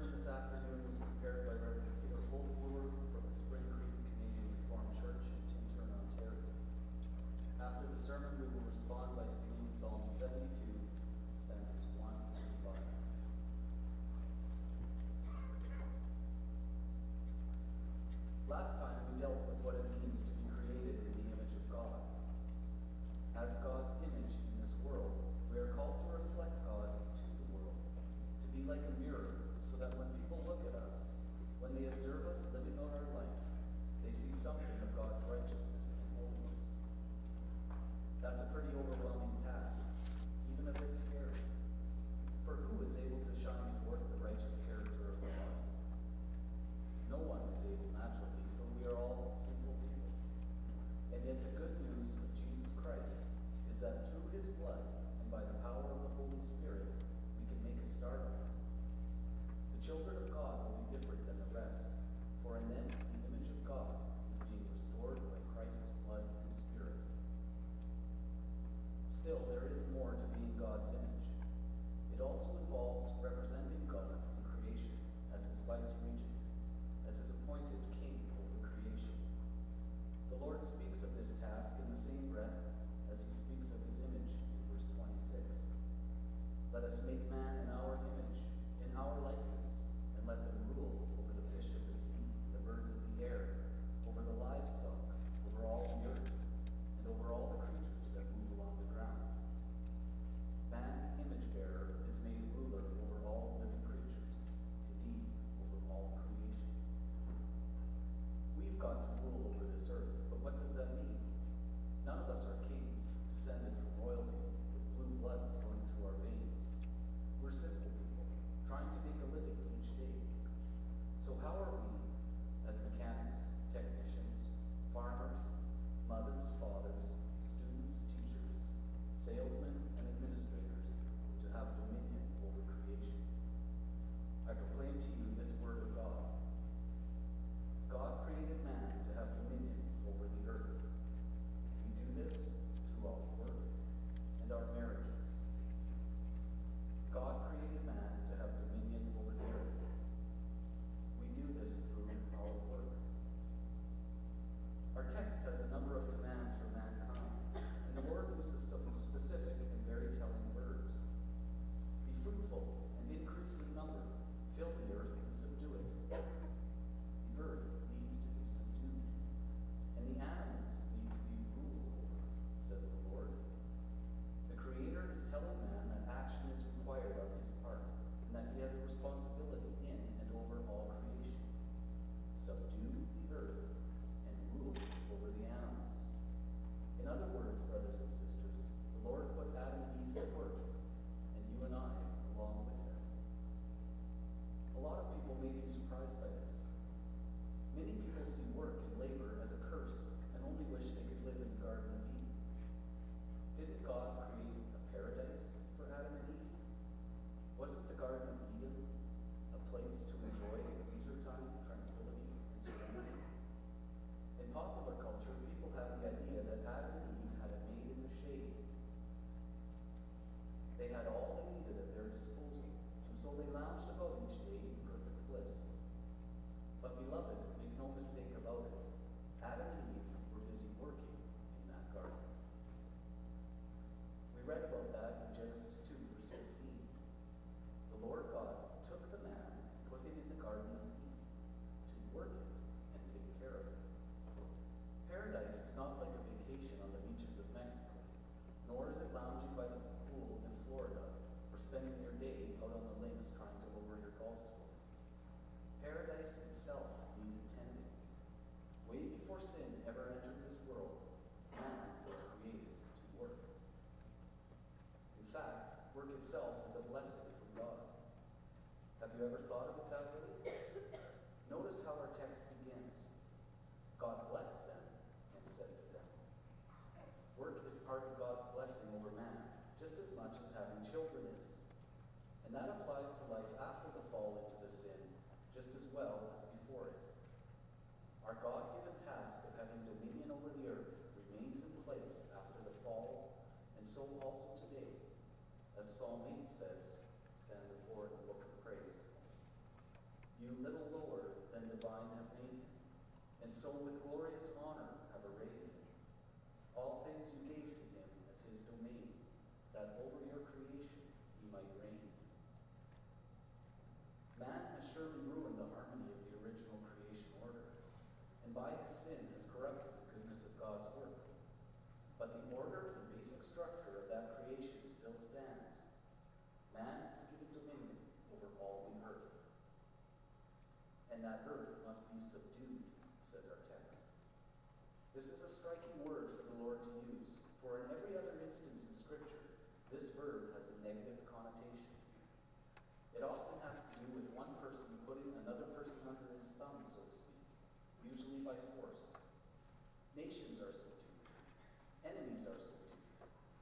sermon this afternoon was prepared by Reverend Peter Holtvluwer from the Spring Creek Canadian Reformed Church in Tintern, Ontario. After the sermon, we will respond by singing Psalm 72, stanzas 1 through 5. Last time, Still, there is more to being God's image. It also involves representing God in creation as his vice-regent, as his appointed king over creation. The Lord speaks of this task in the same breath as he speaks of his image in verse 26. Let us make man in our image, in our likeness by force. Nations are subdued, enemies are subdued,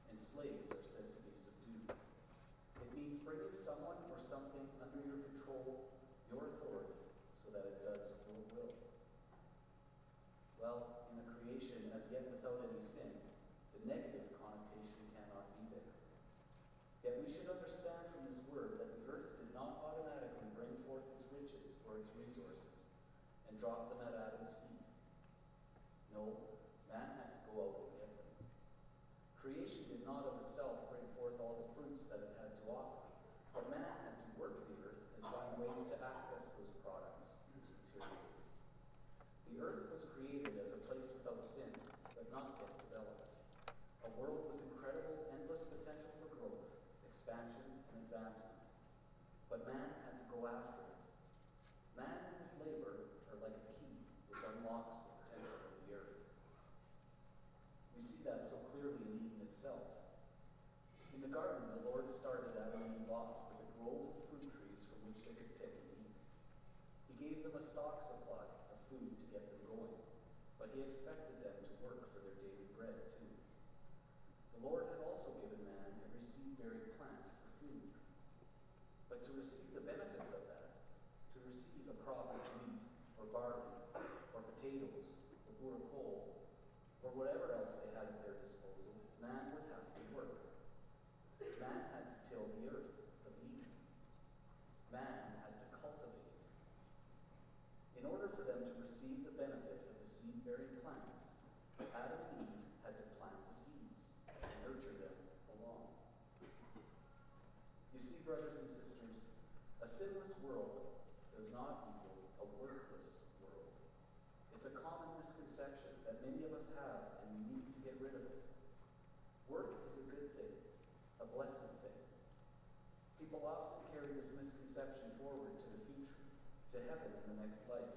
and slaves are said to be subdued. It means bringing someone or something under your control, your authority, so that it does your will. Well, in a creation as yet without any sin, the negative connotation cannot be there. Yet we should understand from this word that the earth did not automatically bring forth its riches or its resources and drop them at Adam's feet. No, man had to go out and get them. Creation did not of itself bring forth all the fruits that it had to offer, but man had to work the earth and find ways to access those products, those materials. The earth was created as a place without sin, but not yet developed. A world with incredible, endless potential for growth, expansion, and advancement. But man had to go after it. Man and his labor are like a key which unlocks the potential of the earth. We see that so clearly in Eden itself. In the garden, the Lord started Adam and Eve off with a grove of fruit trees from which they could pick and eat. He gave them a stock supply of food to get them going, but he expected them to work for their daily bread too. The Lord had also given man every seed bearing plant for food. But to receive the benefits of that, to receive a crop of wheat or barley or potatoes or coal or whatever else they had at their disposal, man would have to work. Man had to till the earth of Eden. Man had to in order for them to receive the benefit of the seed bearing plants, Adam and Eve had to plant the seeds and nurture them along. You see, brothers and sisters, a sinless world does not equal a workless world. It's a common misconception that many of us have, and we need to get rid of it. Work is a good thing, a blessed thing. People often carry this misconception forward to the future to heaven in the next life.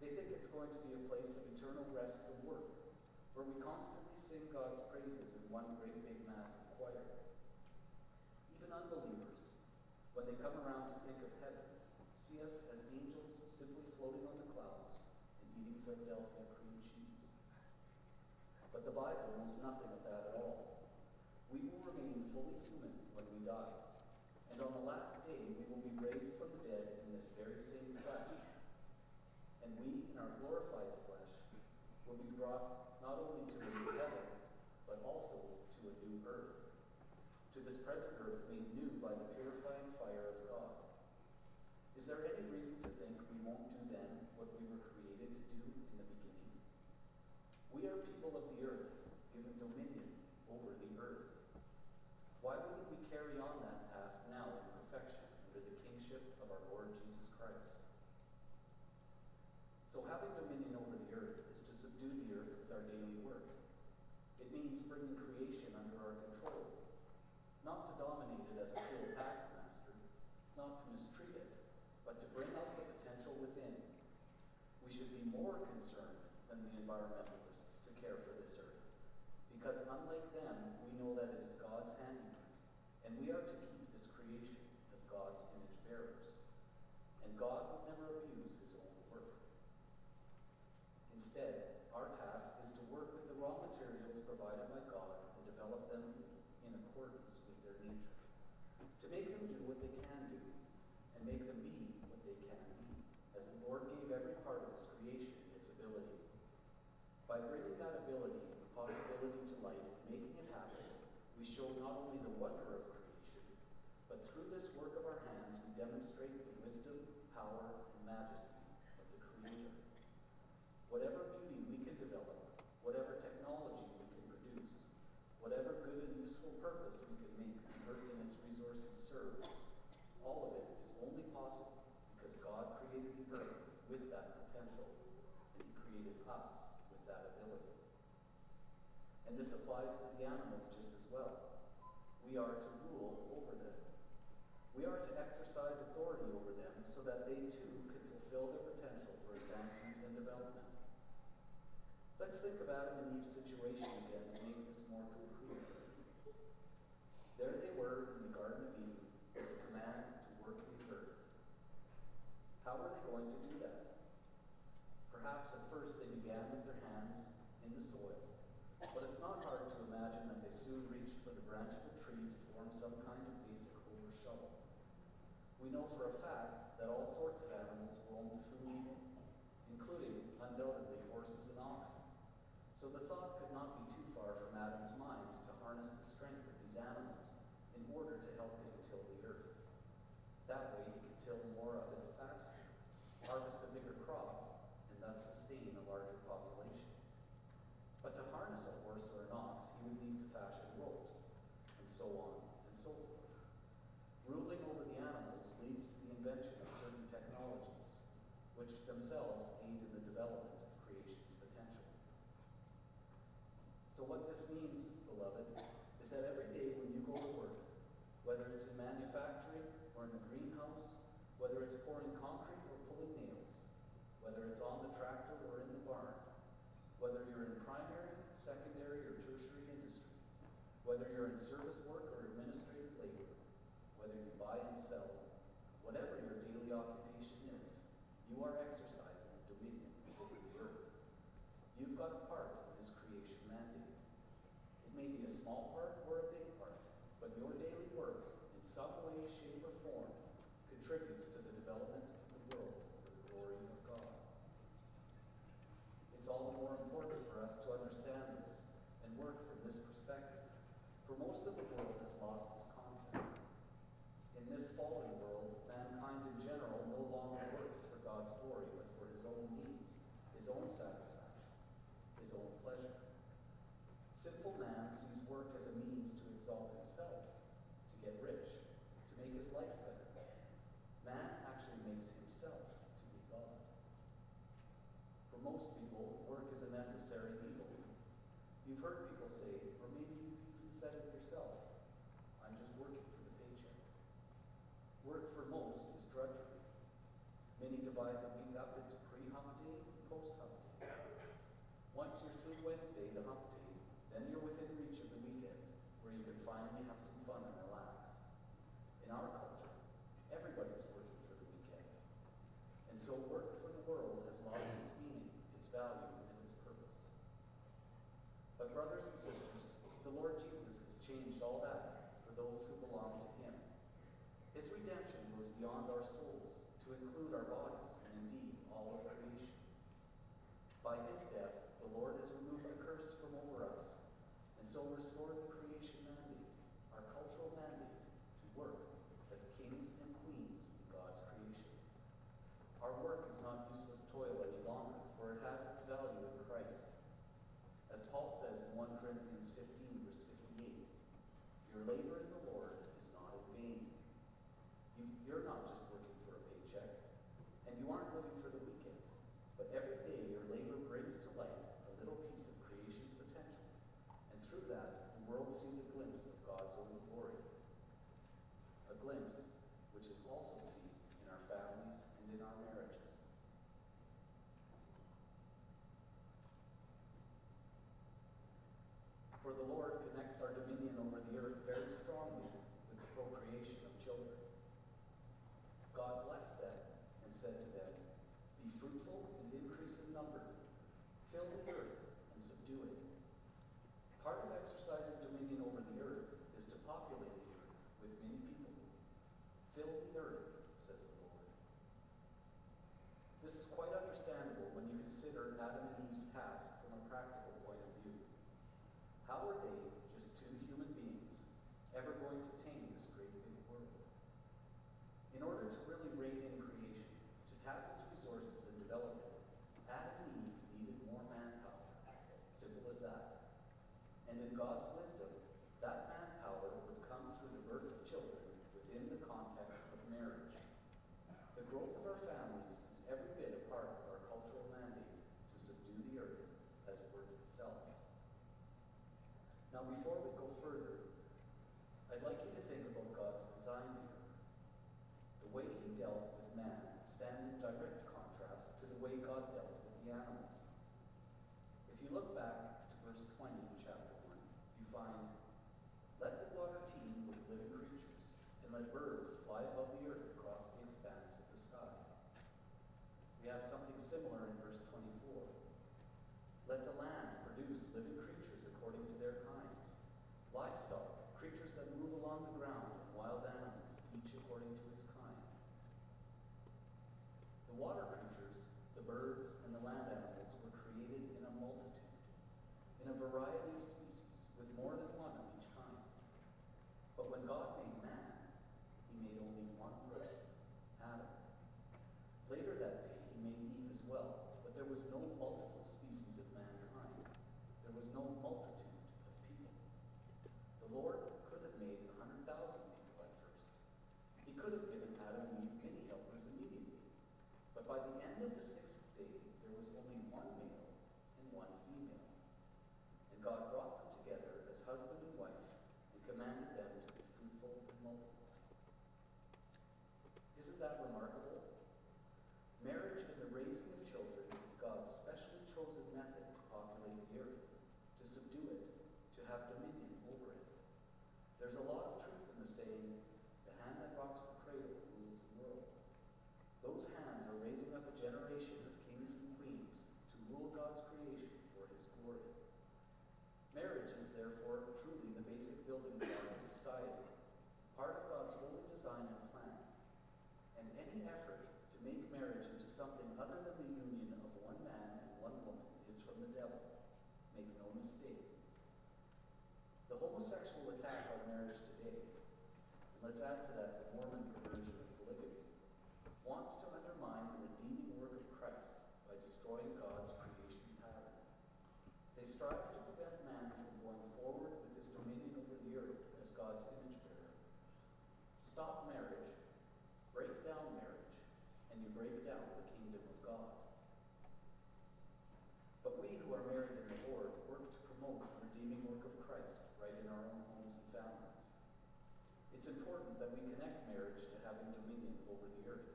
They think it's going to be a place of eternal rest and work, where we constantly sing God's praises in one great big massive choir. Even unbelievers, when they come around to think of heaven, see us as angels simply floating on the clouds and eating Philadelphia cream cheese. But the Bible knows nothing of that at all. We will remain fully human when we die. And on the last day, we will be raised from the dead in this very same flesh. And we, in our glorified flesh, will be brought not only to a new heaven, but also to a new earth, to this present earth made new by the purifying fire of God. Is there any reason to think we won't do then what we were created to do in the beginning? We are people of the earth, given dominion over the earth. Why wouldn't we carry on that task now in perfection under the kingship of our Lord Jesus Christ? So, having dominion over the earth is to subdue the earth with our daily work. It means bringing creation under our control, not to dominate it as a cruel taskmaster, not to mistreat it, but to bring out the potential within. We should be more concerned than the environmentalists to care for this earth because unlike them, we know that it is God's handiwork, and we are to keep this creation as God's image bearers. And God will never abuse his own work. Instead, our task is to work with the raw materials provided by God and develop them in accordance with their nature. To make them do what they can do, and make them be what they can be, as the Lord gave every part of his creation its ability. By bringing that ability possibility to light, making it happen, we show not only the wonder of creation, but through this work of our hands, we demonstrate the wisdom, power, and majesty of the Creator. Whatever beauty we can develop, whatever technology we can produce, whatever good and useful purpose we can make the earth and its resources serve, all of it is only possible because God created the earth with that potential, and He created us with that ability. And this applies to the animals just as well. We are to rule over them. We are to exercise authority over them so that they too can fulfill their potential for advancement and development. Let's think of Adam and Eve's situation again to make this more concrete. There they were in the Garden of Eden with the command to work the earth. How were they going to do that? Perhaps at first they began with their hands in the soil but it's not hard to imagine that they soon reached for the branch of a tree to form some kind of basic home or shovel. We know for a fact that all sorts of animals roam through Eden, including, undoubtedly, horses and oxen. So the thought could not be too far from Adam's mind to harness the strength of these animals in order to help him till the earth. That way he could till more of it faster, harvest you are exercising. 1 Corinthians 15, verse 58. Your labor in the for the Lord. Find, Let the water teem with living creatures, and let birds fly above the earth across the expanse of the sky. We have something similar in verse 24. Let the land produce living creatures according to their kinds, livestock, creatures that move along the ground, and wild animals, each according to its kind. The water creatures, the birds, and the land animals were created in a multitude, in a variety of species, with more than one of each kind. But when God made man, he made only one person, Adam. Later that day, he made Eve as well, but there was no multiple species of mankind. There was no multitude of people. The Lord could have made a hundred thousand people at first. He could have given Adam and Eve many helpers immediately. But by the end of the sixth day, there was only one male and one female. And God brought them together as husband and wife and commanded them to be fruitful and multiply. Isn't that remarkable? Marriage and the raising of children is God's specially chosen method to populate the earth, to subdue it, to have dominion over it. There's a lot of truth in the saying, the hand that rocks the cradle rules the world. Those hands are raising up a generation of kings and queens to rule God's creation for his glory. Marriage is therefore truly the basic building block of society, part of God's holy design and plan. And any effort to make marriage into something other than the union of one man and one woman is from the devil. Make no mistake. The homosexual attack on marriage today, let's add to that the Mormon perversion of polygamy, wants to undermine the redeeming work of Christ by destroying God's creation pattern. They strive to prevent man from going forward with his dominion over the earth as God's image bearer. Stop marriage, break down marriage, and you break down the kingdom of God. But we who are married in the Lord work to promote the redeeming work of Christ right in our own. It's important that we connect marriage to having dominion over the earth.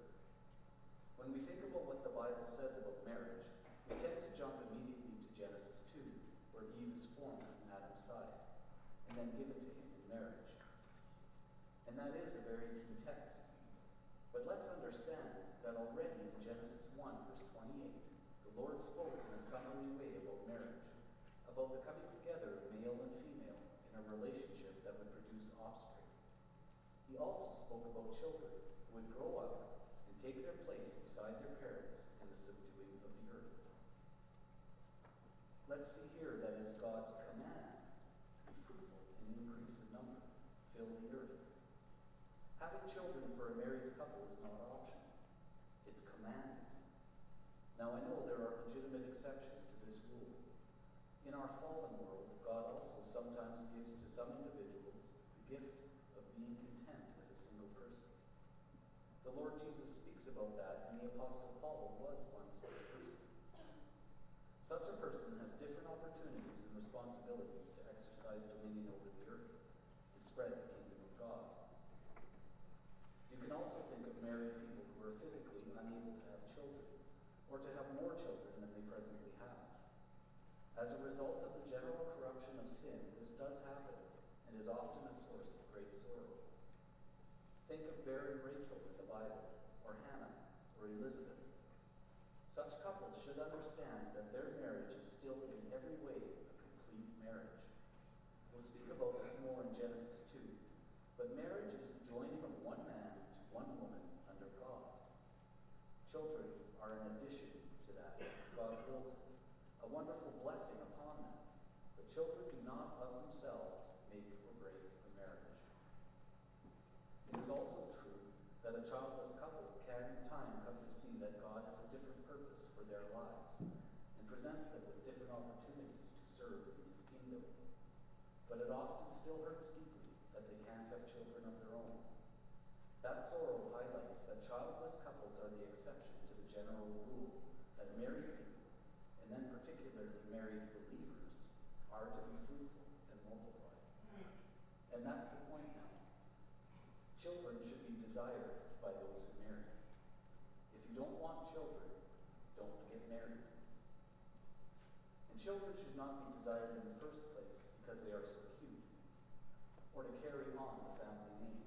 When we think about what the Bible says about marriage, we tend to jump immediately to Genesis 2, where Eve is formed from Adam's side, and then given to him in marriage. And that is a very key text. But let's understand that already in Genesis 1, verse 28, the Lord spoke in a summary way about marriage, about the coming together of male and female in a relationship that would produce offspring. He also spoke about children who would grow up and take their place beside their parents in the subduing of the earth. Let's see here that it is God's command be fruitful and increase in number, fill the earth. Having children for a married couple is not optional, it's commanded. Now, I know there are legitimate exceptions to this rule. In our fallen world, God also sometimes gives to some individuals the gift of being content as a single person. The Lord Jesus speaks about that, and the Apostle Paul was one such person. Such a person has different opportunities and responsibilities to exercise dominion over the earth and spread the kingdom of God. You can also think of married people who are physically unable to have children, or to have more children than they presently have. As a result of the general corruption of sin, this does happen and is often a source of great sorrow. Think of barren Rachel in the Bible, or Hannah, or Elizabeth. Such couples should understand that their marriage is still in every way a complete marriage. We'll speak about this more in Genesis 2, but marriage is the joining of one man to one woman under God. Children are an addition to that, God wills a wonderful blessing upon them. But children do not of themselves make or break is also true that a childless couple can in time come to see that God has a different purpose for their lives and presents them with different opportunities to serve in his kingdom. But it often still hurts deeply that they can't have children of their own. That sorrow highlights that childless couples are the exception to the general rule that married people, and then particularly married believers, are to be fruitful and multiply. And that's the point now. Children should be desired by those who marry. If you don't want children, don't get married. And children should not be desired in the first place because they are so cute, or to carry on the family name.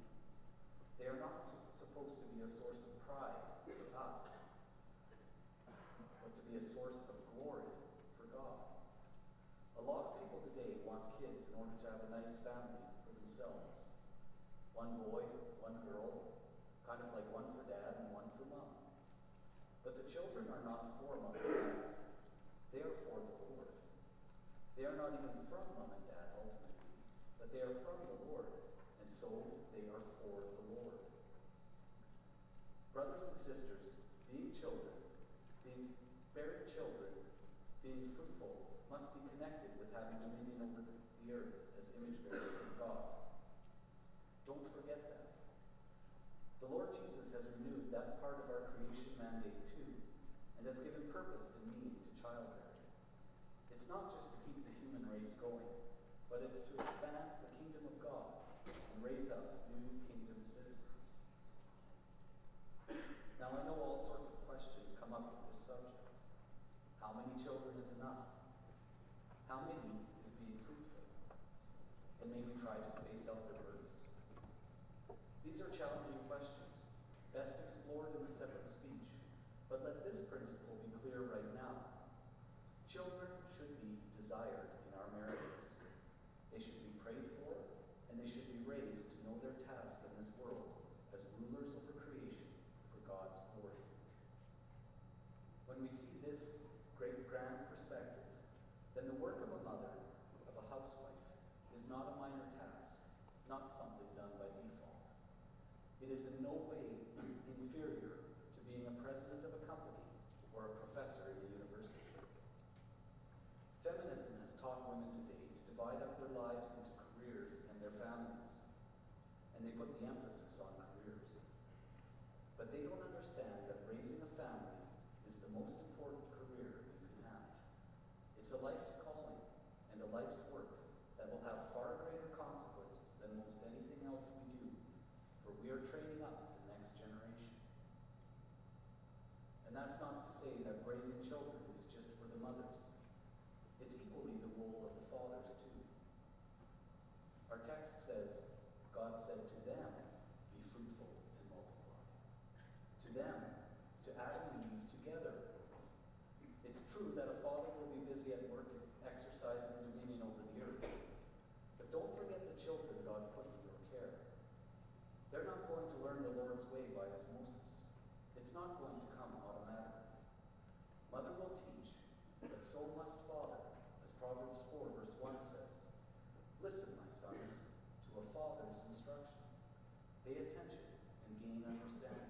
They are not supposed to be a source of pride for us, but to be a source of glory for God. A lot of people today want kids in order to have a nice family for themselves one boy, one girl, kind of like one for dad and one for mom. But the children are not for mom and dad. They are for the Lord. They are not even from mom and dad ultimately, but they are from the Lord, and so they are for the Lord. Brothers and sisters, being children, being bearing children, being fruitful, must be connected with having dominion over the earth as image bearers of God. Don't forget that. The Lord Jesus has renewed that part of our creation mandate too, and has given purpose and meaning to childbearing. It's not just to keep the human race going, but it's to expand the kingdom of God and raise up new kingdom citizens. Now, I know all sorts of questions come up with this subject. How many children is enough? How many Father's instruction. Pay attention and gain understanding.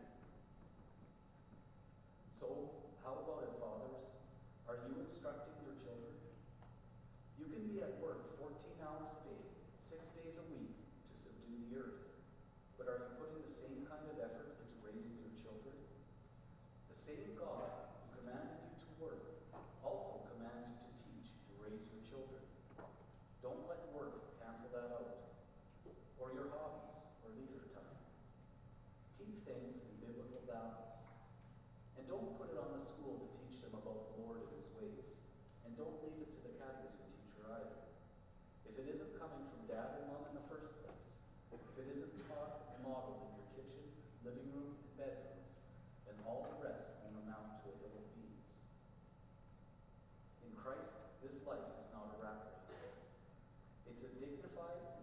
This life is not a wrap. It's a dignified,